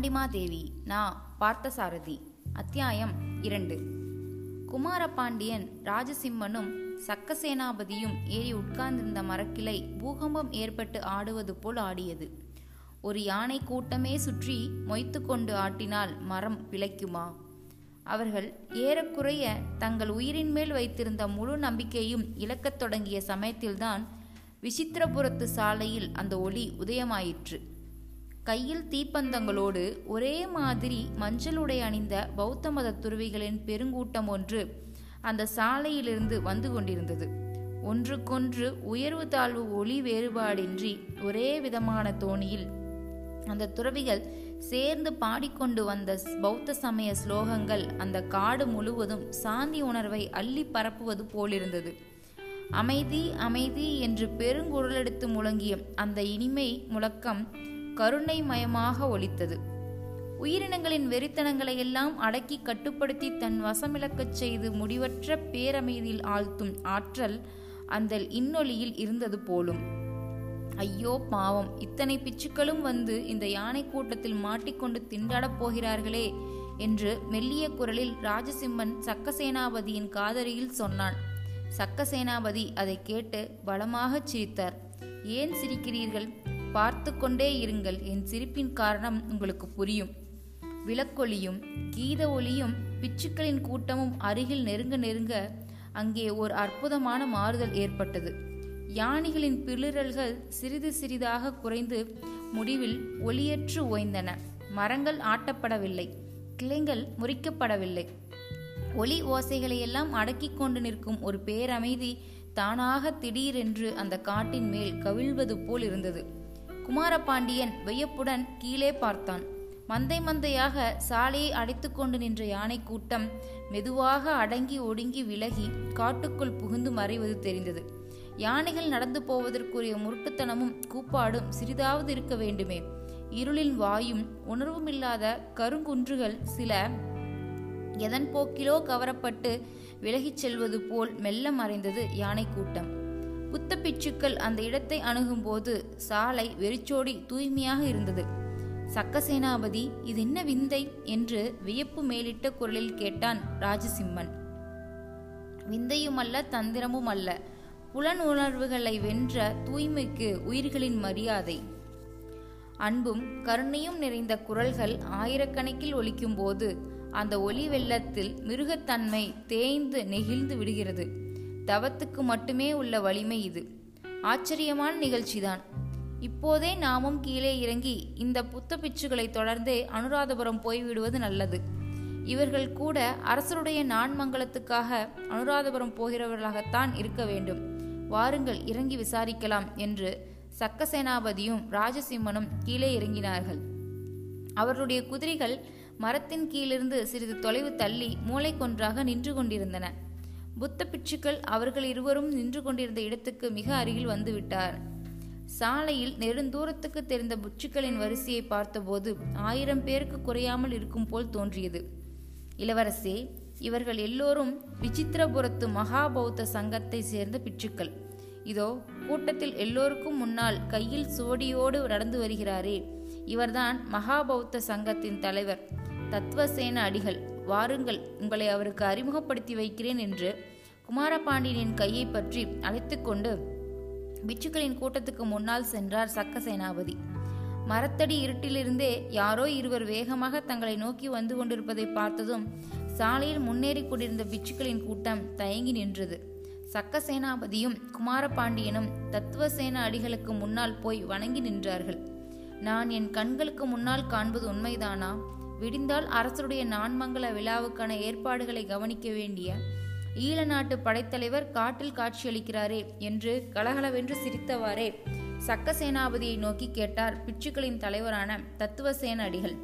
பாண்டிமாதேவி நா. பார்த்தசாரதி அத்தியாயம் இரண்டு. குமாரபாண்டியன் ராஜசிம்மனும் சக்கசேனாபதியும் ஏறி உட்கார்ந்திருந்த மரக்கிளை பூகம்பம் ஏற்பட்டு ஆடுவது போல் ஆடியது. ஒரு யானை கூட்டமே சுற்றி மொய்த்து கொண்டு ஆட்டினால் மரம் பிழைக்குமா? அவர்கள் ஏறக்குறைய தங்கள் உயிரின் மேல் வைத்திருந்த முழு நம்பிக்கையும் இழக்கத் தொடங்கிய சமயத்தில்தான் விசித்திரபுரத்து சாலையில் அந்த ஒளி உதயமாயிற்று. கையில் தீப்பந்தங்களோடு ஒரே மாதிரி மஞ்சள் உடை அணிந்த பௌத்த மத துறவிகளின் பெருங்கூட்டம் ஒன்று அந்த சாலையிலிருந்து வந்து கொண்டிருந்தது. ஒன்றுக்கொன்று உயர்வு தாழ்வு ஒளி வேறுபாடின்றி ஒரே விதமான தோணியில் அந்த துறவிகள் சேர்ந்து பாடிக்கொண்டு வந்த பௌத்த சமய ஸ்லோகங்கள் அந்த காடு முழுவதும் சாந்தி உணர்வை அள்ளி பரப்புவது போலிருந்தது. அமைதி அமைதி என்று பெருங்குரலெடுத்து முழங்கிய அந்த இனிமை முழக்கம் கருணை மயமாக ஒலித்தது. உயிரினங்களின் வெறித்தனங்களை எல்லாம் அடக்கி கட்டுப்படுத்தி தன் வசமிழக்கச் செய்து முடிவற்ற பேரமைதியில் ஆழ்த்தும் ஆற்றல் அந்த இன்னொலியில் இருந்தது போலும். ஐயோ பாவம் இத்தனை பிச்சுக்களும் வந்து இந்த யானை கூட்டத்தில் மாட்டிக்கொண்டு திண்டாடப் போகிறார்களே என்று மெல்லிய குரலில் ராஜசிம்மன் சக்கசேனாபதியின் காதரியில் சொன்னான். சக்கசேனாபதி அதை கேட்டு பலமாகச் சிரித்தார். ஏன் சிரிக்கிறீர்கள்? பார்த்து கொண்டே இருங்கள். என் சிரிப்பின் காரணம் உங்களுக்கு புரியும். விளக்கொலியும் கீத ஒளியும் பிச்சுக்களின் கூட்டமும் அருகில் நெருங்க நெருங்க அங்கே ஒரு அற்புதமான மாறுதல் ஏற்பட்டது. யானைகளின் பிளிரல்கள் சிறிது சிறிதாக குறைந்து முடிவில் ஒளியற்று ஓய்ந்தன. மரங்கள் ஆட்டப்படவில்லை. கிளைகள் முறிக்கப்படவில்லை. ஒளி ஓசைகளையெல்லாம் அடக்கிக் கொண்டு நிற்கும் ஒரு பேரமைதி தானாக திடீரென்று அந்த காட்டின் மேல் கவிழ்வது போல் இருந்தது. குமாரபாண்டியன் வியப்புடன் கீழே பார்த்தான். மந்தை மந்தையாக சாலையை அடைத்து கொண்டு நின்ற யானை கூட்டம் மெதுவாக அடங்கி ஒடுங்கி விலகி காட்டுக்குள் புகுந்து மறைவது தெரிந்தது. யானைகள் நடந்து போவதற்குரிய முரட்டுத்தனமும் கூப்பாடும் சிறிதாவது இருக்க வேண்டுமே. இருளின் வாயும் உணர்வுமில்லாத கருங்குன்றுகள் சில எதன் போக்கிலோ கவரப்பட்டு விலகிச் செல்வது போல் மெல்ல மறைந்தது யானை கூட்டம். பிச்சுக்கள் அந்த இடத்தை அணுகும்போது சாலை வெறிச்சோடி தூய்மையாக இருந்தது. சக்கசேனாபதி இது என்ன விந்தை என்று வியப்பு மேலிட்ட குரலில் கேட்டான் ராஜசிம்மன். விந்தையுமல்ல தந்திரமும் அல்ல புலன் உணர்வுகளை வென்ற தூய்மைக்கு உயிர்களின் மரியாதை. அன்பும் கருணையும் நிறைந்த குரல்கள் ஆயிரக்கணக்கில் ஒலிக்கும்போது அந்த ஒலி வெள்ளத்தில் மிருகத்தன்மை தேய்ந்து நெகிழ்ந்து விடுகிறது. தவத்துக்கு மட்டுமே உள்ள வலிமை இது. ஆச்சரியமான நிகழ்ச்சிதான். இப்போதே நாமும் கீழே இறங்கி இந்த புத்த பிச்சுகளை தொடர்ந்தே அனுராதபுரம் போய்விடுவது நல்லது. இவர்கள் கூட அரசருடைய நான்மங்கலத்துக்காக அனுராதபுரம் போகிறவர்களாகத்தான் இருக்க வேண்டும். வாருங்கள் இறங்கி விசாரிக்கலாம் என்று சக்கசேனாபதியும் ராஜசிம்மனும் கீழே இறங்கினார்கள். அவர்களுடைய குதிரைகள் மரத்தின் கீழிருந்து சிறிது தொலைவு தள்ளி மூளைக்கொன்றாக நின்று கொண்டிருந்தன. புத்த பிட்சுக்கள் அவர்கள் இருவரும் நின்று கொண்டிருந்த இடத்துக்கு மிக அருகில் வந்துவிட்டார் சாலையில் நெடுந்தூரத்துக்கு தெரிந்த புச்சுக்களின் வரிசையை பார்த்தபோது ஆயிரம் பேருக்கு குறையாமல் இருக்கும் போல் தோன்றியது. இளவரசே இவர்கள் எல்லோரும் விசித்திரபுரத்து மகாபௌத்த சங்கத்தை சேர்ந்த பிச்சுக்கள் இதோ கூட்டத்தில் எல்லோருக்கும் முன்னால் கையில் சுவடியோடு நடந்து வருகிறாரே. இவர்தான் மகாபௌத்த சங்கத்தின் தலைவர். தத்வசேன அடிகள் வாருங்கள் உங்களை அவருக்கு அறிமுகப்படுத்தி வைக்கிறேன் என்று குமாரபாண்டியனின் கையை பற்றி அழைத்து கொண்டு பிச்சுக்களின் கூட்டத்துக்கு முன்னால் சென்றார் சக்க சேனாபதி மரத்தடி இருட்டிலிருந்தே யாரோ இருவர் வேகமாக தங்களை நோக்கி வந்து கொண்டிருப்பதை பார்த்ததும் சாலையில் முன்னேறி கொண்டிருந்த பிச்சுக்களின் கூட்டம் தயங்கி நின்றது. சக்க சேனாபதியும் குமாரபாண்டியனும் தத்துவ சேன அடிகளுக்கு முன்னால் போய் வணங்கி நின்றார்கள். நான் என் கண்களுக்கு முன்னால் காண்பது உண்மைதானா? விடிந்தால் அரசருடைய நான்மங்கல விழாவுக்கான ஏற்பாடுகளை கவனிக்க வேண்டிய ஈழ நாட்டு படைத்தலைவர் காட்டில் காட்சியளிக்கிறாரே என்று கலகலவென்று சிரித்தவாறே சக்க சேனாபதியை நோக்கி கேட்டார் பிச்சுக்களின் தலைவரான தத்துவசேன அடிகள்.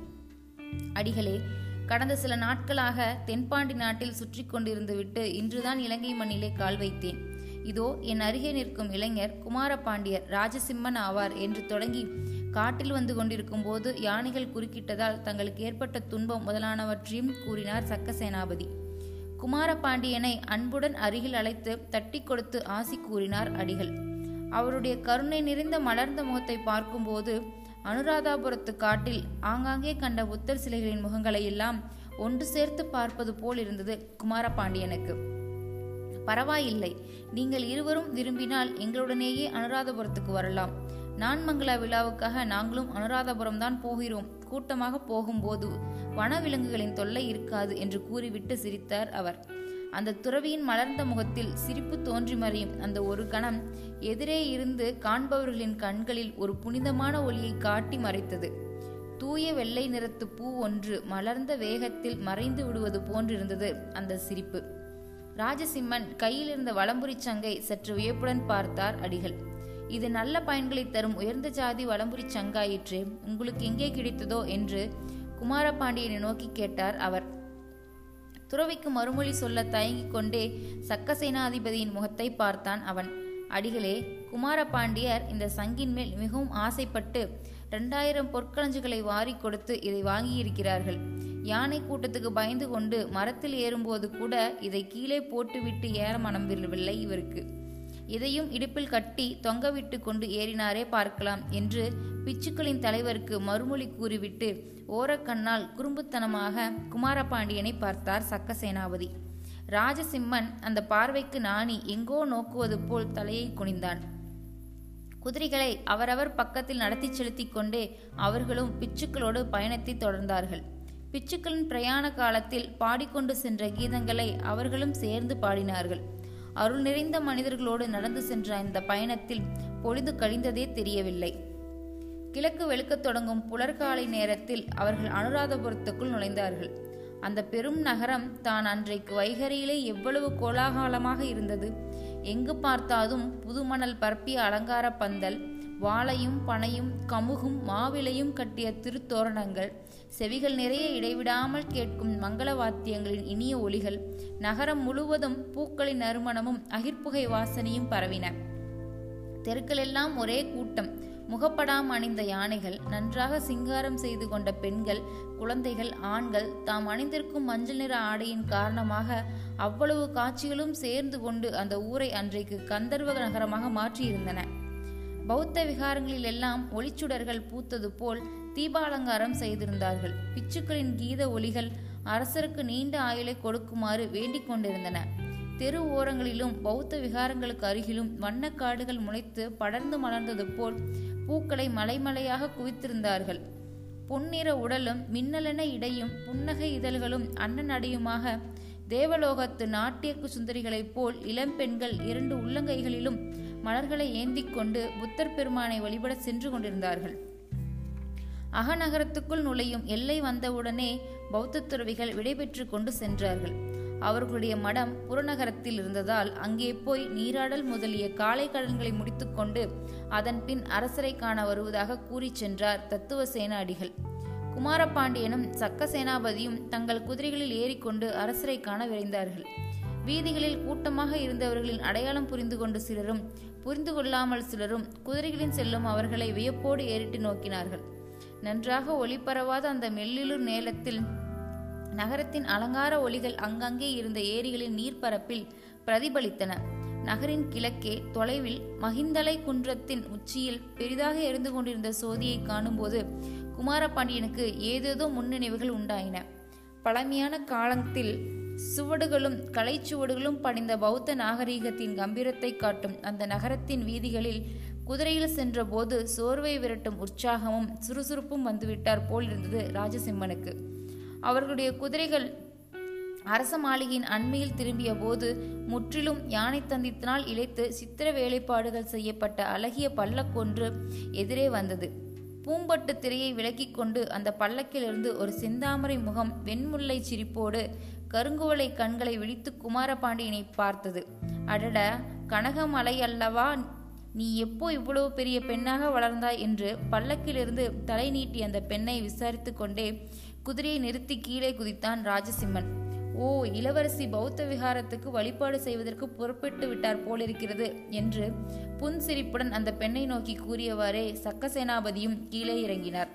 அடிகளே கடந்த சில நாட்களாக தென்பாண்டி நாட்டில் சுற்றி கொண்டிருந்து விட்டு இன்றுதான் இலங்கை மண்ணிலே கால் வைத்தேன். இதோ என் அருகே நிற்கும் இளைஞர் குமாரபாண்டியர் ராஜசிம்மன் ஆவார் என்று தொடங்கி காட்டில் வந்து கொண்டிருக்கும் போது யானைகள் குறுக்கிட்டதால் தங்களுக்கு ஏற்பட்ட துன்பம் முதலானவற்றையும் கூறினார் சக்க சேனாபதி குமாரபாண்டியனை அன்புடன் அருகில் அழைத்து தட்டி கொடுத்து ஆசி கூறினார் அடிகள். அவருடைய கருணை நிறைந்த மலர்ந்த முகத்தை பார்க்கும்போது அனுராதாபுரத்து காட்டில் ஆங்காங்கே கண்ட புத்தர் சிலைகளின் முகங்களை எல்லாம் ஒன்று சேர்த்து பார்ப்பது போல் இருந்தது குமாரபாண்டியனுக்கு பரவாயில்லை நீங்கள் இருவரும் விரும்பினால் எங்களுடனேயே அனுராதபுரத்துக்கு வரலாம். நான்மங்கல விழாவுக்காக நாங்களும் அனுராதபுரம் தான் போகிறோம். கூட்டமாக போகும்போது வனவிலங்குகளின் தொல்லை இருக்காது என்று கூறிவிட்டு சிரித்தார் அவர். அந்த துறவியின் மலர்ந்த முகத்தில் சிரிப்பு தோன்றி மறையும். அந்த ஒரு கணம் எதிரே இருந்து காண்பவர்களின் கண்களில் ஒரு புனிதமான ஒளியை காட்டி மறைத்தது. தூய வெள்ளை நிறத்து பூ ஒன்று மலர்ந்த வேகத்தில் மறைந்து விடுவது போன்றிருந்தது அந்த சிரிப்பு. ராஜசிம்மன் கையில் இருந்த வலம்புரி சங்கை சற்று வியப்புடன் பார்த்தார் அடிகள். இது நல்ல பயன்களை தரும் உயர்ந்த ஜாதி வலம்புரி சங்காயிற்று உங்களுக்கு எங்கே கிடைத்ததோ என்று குமாரபாண்டியனை நோக்கி கேட்டார் அவர். துறவிக்கு மறுமொழி சொல்ல தயங்கிக் கொண்டே சக்க சேனாதிபதியின் முகத்தை பார்த்தான் அவன். அடிகளே குமாரபாண்டியர் இந்த சங்கின் மேல் மிகவும் ஆசைப்பட்டு இரண்டாயிரம் பொற்களஞ்சுகளை வாரி கொடுத்து இதை வாங்கியிருக்கிறார்கள். யானை கூட்டத்துக்கு பயந்து கொண்டு மரத்தில் ஏறும்போது கூட இதை கீழே போட்டுவிட்டு ஏற மனம் விரவில்லை இவருக்கு. இதையும் இடுப்பில் கட்டி தொங்கவிட்டு கொண்டு ஏறினாரே பார்க்கலாம் என்று பிச்சுக்களின் தலைவருக்கு மறுமொழி கூறிவிட்டு ஓரக்கண்ணால் குறும்புத்தனமாக குமாரபாண்டியனை பார்த்தார் சக்கசேனாபதி. ராஜசிம்மன் அந்த பார்வைக்கு நாணி எங்கோ நோக்குவது போல் தலையை குனிந்தான். குதிரைகளை அவரவர் பக்கத்தில் நடத்தி செலுத்திக் கொண்டே அவர்களும் பிச்சுக்களோடு பயணத்தை தொடர்ந்தார்கள். பிச்சுக்களின் பிரயாண காலத்தில் பாடிக்கொண்டு சென்ற கீதங்களை அவர்களும் சேர்ந்து பாடினார்கள். அருள் நிறைந்த மனிதர்களோடு நடந்து சென்ற இந்த பயணத்தில் பொழுது கழிந்ததே தெரியவில்லை. கிழக்கு வெளுக்கத் தொடங்கும் புலர்காலை நேரத்தில் அவர்கள் அனுராதபுரத்துக்குள் நுழைந்தார்கள். அந்த பெரும் நகரம் தான் அன்றைக்கு வைகரியிலே எவ்வளவு கோலாகலமாக இருந்தது. எங்கு பார்த்தாலும் புதுமணல் பரப்பிய அலங்கார பந்தல் வாழையும் பனையும் கமுகும் மாவிலையும் கட்டிய திருத்தோரணங்கள் செவிகள் நிறைய இடைவிடாமல் கேட்கும் மங்கள வாத்தியங்களின் இனிய ஒலிகள் நகரம் முழுவதும் பூக்களின் நறுமணமும் அகிர்ப்புகை வாசனையும் பரவின. தெருக்களெல்லாம் ஒரே கூட்டம். முகப்படாம் அணிந்த யானைகள் நன்றாக சிங்காரம் செய்து கொண்ட பெண்கள் குழந்தைகள் ஆண்கள் தாம் அணிந்திருக்கும் மஞ்சள் நிற ஆடையின் காரணமாக அவ்வளவு காட்சிகளும் சேர்ந்து கொண்டு அந்த ஊரை அன்றைக்கு கந்தர்வ நகரமாக மாற்றியிருந்தன. பௌத்த விகாரங்களில் எல்லாம் ஒளிச்சுடர்கள் பூத்தது போல் தீபாலங்காரம் செய்திருந்தார்கள். பிச்சுக்களின் கீத ஒலிகள் அரசருக்கு நீண்ட ஆயுளை கொடுக்குமாறு வேண்டிக் கொண்டிருந்தன. தெரு ஓரங்களிலும் பௌத்த விகாரங்களுக்கு அருகிலும் வண்ணக்காடுகள் முளைத்து படர்ந்து மலர்ந்தது போல் பூக்களை மலைமலையாக குவித்திருந்தார்கள். பொன்னிற உடலும் மின்னலென இடையும் புன்னகை இதழ்களும் அண்ணன் அடையுமாக தேவலோகத்து நாட்டியக்கு சுந்தரிகளைப் போல் இளம்பெண்கள் இரண்டு உள்ளங்கைகளிலும் மலர்களை ஏந்தி கொண்டு புத்தர் பெருமானை வழிபட சென்று கொண்டிருந்தார்கள். அகநகரத்துக்குள் நுழையும் எல்லை வந்தவுடனே பௌத்த துறவிகள் விடைபெற்று கொண்டு சென்றார்கள். அவர்களுடைய மடம் புறநகரத்தில் இருந்ததால் அங்கே போய் நீராடல் முதலிய காலை கடன்களை முடித்துக்கொண்டு அதன் பின் அரசரை காண வருவதாக கூறிச் சென்றார் தத்துவ அடிகள் குமாரபாண்டியனும் சக்க சேனாபதியும் தங்கள் குதிரைகளில் ஏறிக்கொண்டு அரசரை காண விரைந்தார்கள். வீதிகளில் கூட்டமாக இருந்தவர்களின் அடையாளம் புரிந்து கொண்டு சிலரும் புரிந்து கொள்ளாமல் சிலரும் குதிரைகளின் செல்லும் அவர்களை வியப்போடு ஏறிட்டு நோக்கினார்கள். நன்றாக ஒளிபரவாத அந்த மெல்லிலுர் நேலத்தில் நகரத்தின் அலங்கார ஒளிகள் அங்கங்கே இருந்த ஏரிகளின் நீர்ப்பரப்பில் பிரதிபலித்தன. நகரின் கிழக்கே தொலைவில் மகிந்தலை குன்றத்தின் உச்சியில் பெரிதாக எரிந்து கொண்டிருந்த சோதியை காணும்போது குமாரபாண்டியனுக்கு ஏதேதோ முன்னினைவுகள் உண்டாயின. பழமையான காலத்தில் சுவடுகளும் கலைச்சுவடுகளும் படிந்த பௌத்த நாகரீகத்தின் கம்பீரத்தை காட்டும் அந்த நகரத்தின் வீதிகளில் குதிரையில் சென்றபோது சோர்வை விரட்டும் உற்சாகமும் சுறுசுறுப்பும் வந்துவிட்டார் போல் இருந்தது ராஜசிம்மனுக்கு. அவர்களுடைய குதிரைகள் அரச மாளிகையின் அண்மையில் திரும்பிய போது முற்றிலும் யானை தந்தித்தினால் இழைத்து சித்திர வேலைப்பாடுகள் செய்யப்பட்ட அழகிய பல்லக்கொன்று எதிரே வந்தது. பூம்பட்டு திரையை விலக்கிக் கொண்டு அந்த பல்லக்கிலிருந்து ஒரு செந்தாமரை முகம் வெண்முல்லை சிரிப்போடு கருங்குவளை கண்களை விழித்து குமாரபாண்டியனை பார்த்தது. அடட கனகமலை அல்லவா? நீ எப்போ இவ்வளவு பெரிய பெண்ணாக வளர்ந்தாய் என்று பல்லக்கிலிருந்து தலை நீட்டி அந்த பெண்ணை விசாரித்து கொண்டே குதிரையை நிறுத்தி கீழே குதித்தான் ராஜசிம்மன். ஓ இளவரசி பௌத்த விகாரத்துக்கு வழிபாடு செய்வதற்கு புறப்பட்டு விட்டார் போலிருக்கிறது என்று புன்சிரிப்புடன் அந்த பெண்ணை நோக்கி கூறியவாறே சக்கசேனாபதியும் கீழே இறங்கினார்.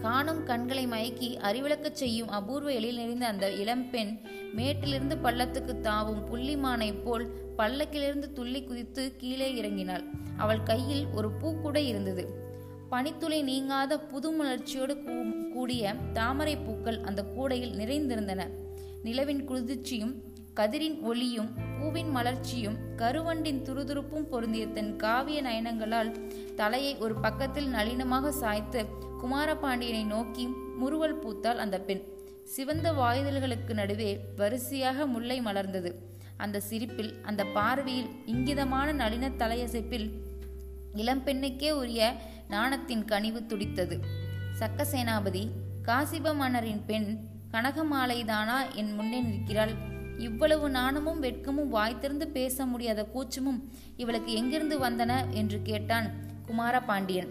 காணும் கண்களை மயக்கி அறிவிளக்கச் செய்யும் அபூர்வ எழில் நிறைந்த அந்த இளம்பெண் மேட்டிலிருந்து பள்ளத்துக்கு தாவும் புள்ளிமானை போல் பல்லக்கிலிருந்து துள்ளி குதித்து கீழே இறங்கினாள். அவள் கையில் ஒரு பூக்கூடை இருந்தது. பனித்துளை நீங்காத புதுமலர்ச்சியோடு கூடிய தாமரை பூக்கள் அந்த கூடையில் நிறைந்திருந்தன. நிலவின் குளிர்ச்சியும் கதிரின் ஒளியும் பூவின் மலர்ச்சியும் கருவண்டின் துருதுருப்பும் பொருந்திய தன் காவிய நயனங்களால் தலையை ஒரு பக்கத்தில் நளினமாக சாய்த்து குமாரபாண்டியனை நோக்கி முறுவல் பூத்தாள் அந்த பெண். சிவந்த வாயுதல்களுக்கு நடுவே வரிசையாக முல்லை மலர்ந்தது. அந்த சிரிப்பில் அந்த பார்வையில் இங்கிதமான நளின தலையசைப்பில் இளம்பெண்ணுக்கே உரிய நாணத்தின் கனிவு துடித்தது. சக்கசேனாபதி காசிப மன்னரின் பெண் கனகமாலைதானா? என் முன்னே நிற்கிறாள். இவ்வளவு நாணமும் வெட்கமும் வாய்த்திருந்து பேச முடியாத கூச்சமும் இவளுக்கு எங்கிருந்து வந்தன? என்று கேட்டான் குமாரபாண்டியன்.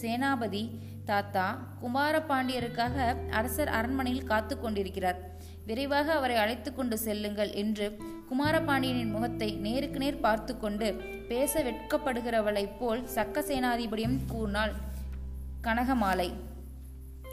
சேனாபதி தாத்தா குமாரபாண்டியருக்காக அரசர் அரண்மனையில் காத்து கொண்டிருக்கிறார். விரைவாக அவரை அழைத்து கொண்டு செல்லுங்கள் என்று குமாரபாண்டியனின் முகத்தை நேருக்கு நேர் பார்த்து கொண்டு பேச வெட்கப்படுகிறவளைப் போல் சக்க சேனாதிபதியும் கூறினாள் கனகமாலை.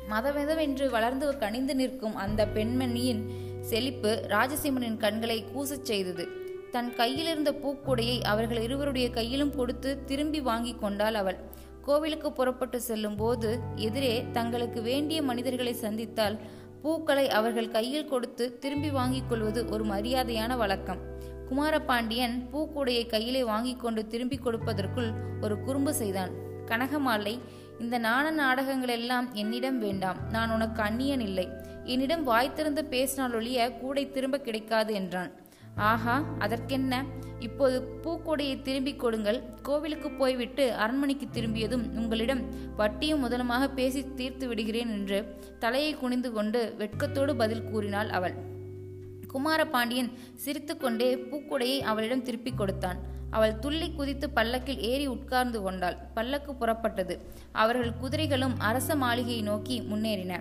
மதமெதவென்று வளர்ந்து கனிந்து நிற்கும் அந்த பெண்மணியின் செழிப்பு ராஜசிம்மனின் கண்களை கூசச் செய்தது. தன் கையிலிருந்த பூக்குடையை அவர்கள் இருவருடைய கையிலும் கொடுத்து திரும்பி வாங்கி கொண்டாள் அவள். கோவிலுக்கு புறப்பட்டு செல்லும் போது எதிரே தங்களுக்கு வேண்டிய மனிதர்களை சந்தித்தால் பூக்களை அவர்கள் கையில் கொடுத்து திரும்பி வாங்கிக் கொள்வது ஒரு மரியாதையான வழக்கம். குமாரபாண்டியன் பூக்குடையை கையிலே வாங்கி கொண்டு திரும்பி கொடுப்பதற்குள் ஒரு குறும்பு செய்தான். கனகமாலை இந்த நாண நாடகங்கள் எல்லாம் என்னிடம் வேண்டாம். நான் உனக்கு அந்நியன் இல்லை. என்னிடம் வாய் திறந்து பேசினாலொழிய கூடை திரும்ப கிடைக்காது என்றான். ஆஹா அதற்கென்ன? இப்போது பூக்கொடையை திரும்பிக் கொடுங்கள். கோவிலுக்கு போய்விட்டு அரண்மனைக்கு திரும்பியதும் உங்களிடம் வட்டியும் முதலமாக பேசி தீர்த்து விடுகிறேன் என்று தலையை குனிந்து கொண்டு வெட்கத்தோடு பதில் கூறினாள் அவள். குமாரபாண்டியன் சிரித்துக்கொண்டே பூக்குடையை அவளிடம் திருப்பிக் கொடுத்தான். அவள் துள்ளி குதித்து பல்லக்கில் ஏறி உட்கார்ந்து கொண்டாள். பல்லக்கு புறப்பட்டது. அவர்கள் குதிரைகளும் அரச மாளிகையை நோக்கி முன்னேறின.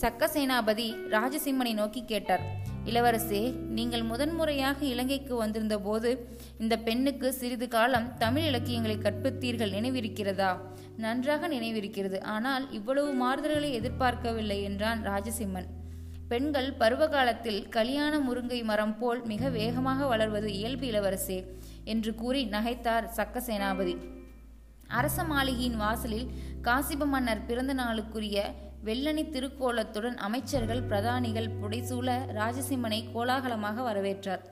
சக்க சேனாபதி ராஜசிம்மனை நோக்கி கேட்டார் இளவரசே நீங்கள் முதன்முறையாக இலங்கைக்கு வந்திருந்த போது இந்த பெண்ணுக்கு சிறிது காலம் தமிழ் இலக்கியங்களை கற்பித்தீர்கள் நினைவிருக்கிறதா? நன்றாக நினைவிருக்கிறது. ஆனால் இவ்வளவு மாறுதல்களை எதிர்பார்க்கவில்லை என்றான் ராஜசிம்மன். பெண்கள் பருவகாலத்தில் கல்யாண முருங்கை மரம் போல் மிக வேகமாக வளர்வது இயல்பு இளவரசே என்று கூறி நகைத்தார் சக்க சேனாபதி அரச மாளிகையின் வாசலில் காசிப மன்னர் பிறந்த நாளுக்குரிய வெள்ளணி திருக்கோலத்துடன் அமைச்சர்கள் பிரதானிகள் புடைசூழ ராஜசிம்மனை கோலாகலமாக வரவேற்றார்.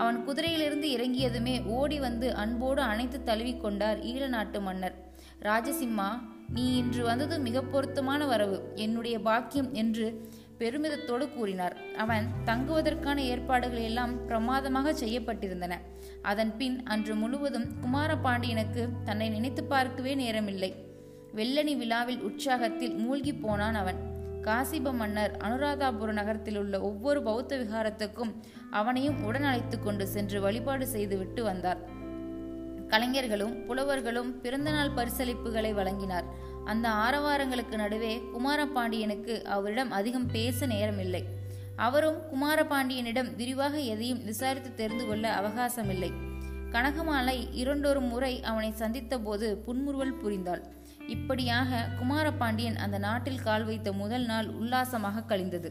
அவன் குதிரையிலிருந்து இறங்கியதுமே ஓடி வந்து அன்போடு அணைத்து தழுவிக்கொண்டார் ஈழ நாட்டு மன்னர். ராஜசிம்மா நீ இன்று வந்தது மிக பொருத்தமான வரவு. என்னுடைய பாக்கியம் என்று பெருமிதத்தோடு கூறினார். அவன் தங்குவதற்கான ஏற்பாடுகள் எல்லாம் பிரமாதமாக செய்யப்பட்டிருந்தன. அதன் பின் அன்று முழுவதும் குமாரபாண்டியனுக்கு தன்னை நினைத்து பார்க்கவே நேரமில்லை. வெள்ளணி விழாவில் உற்சாகத்தில் மூழ்கி போனான் அவன். காசிப மன்னர் அனுராதாபுர நகரத்தில் உள்ள ஒவ்வொரு பௌத்த விகாரத்துக்கும் அவனையும் உடன் அழைத்து கொண்டு சென்று வழிபாடு செய்து விட்டு வந்தார். கலைஞர்களும் புலவர்களும் பிறந்தநாள் பரிசளிப்புகளை வழங்கினார். அந்த ஆரவாரங்களுக்கு நடுவே குமாரபாண்டியனுக்கு அவரிடம் அதிகம் பேச நேரமில்லை. அவரும் குமாரபாண்டியனிடம் விரிவாக எதையும் விசாரித்து தெரிந்து கொள்ள அவகாசமில்லை. கனகமாலை இரண்டொரு முறை அவனை சந்தித்த போது புன்முறுவல் புரிந்தாள். இப்படியாக குமாரபாண்டியன் அந்த நாட்டில் கால் வைத்த முதல் நாள் உல்லாசமாக கழிந்தது.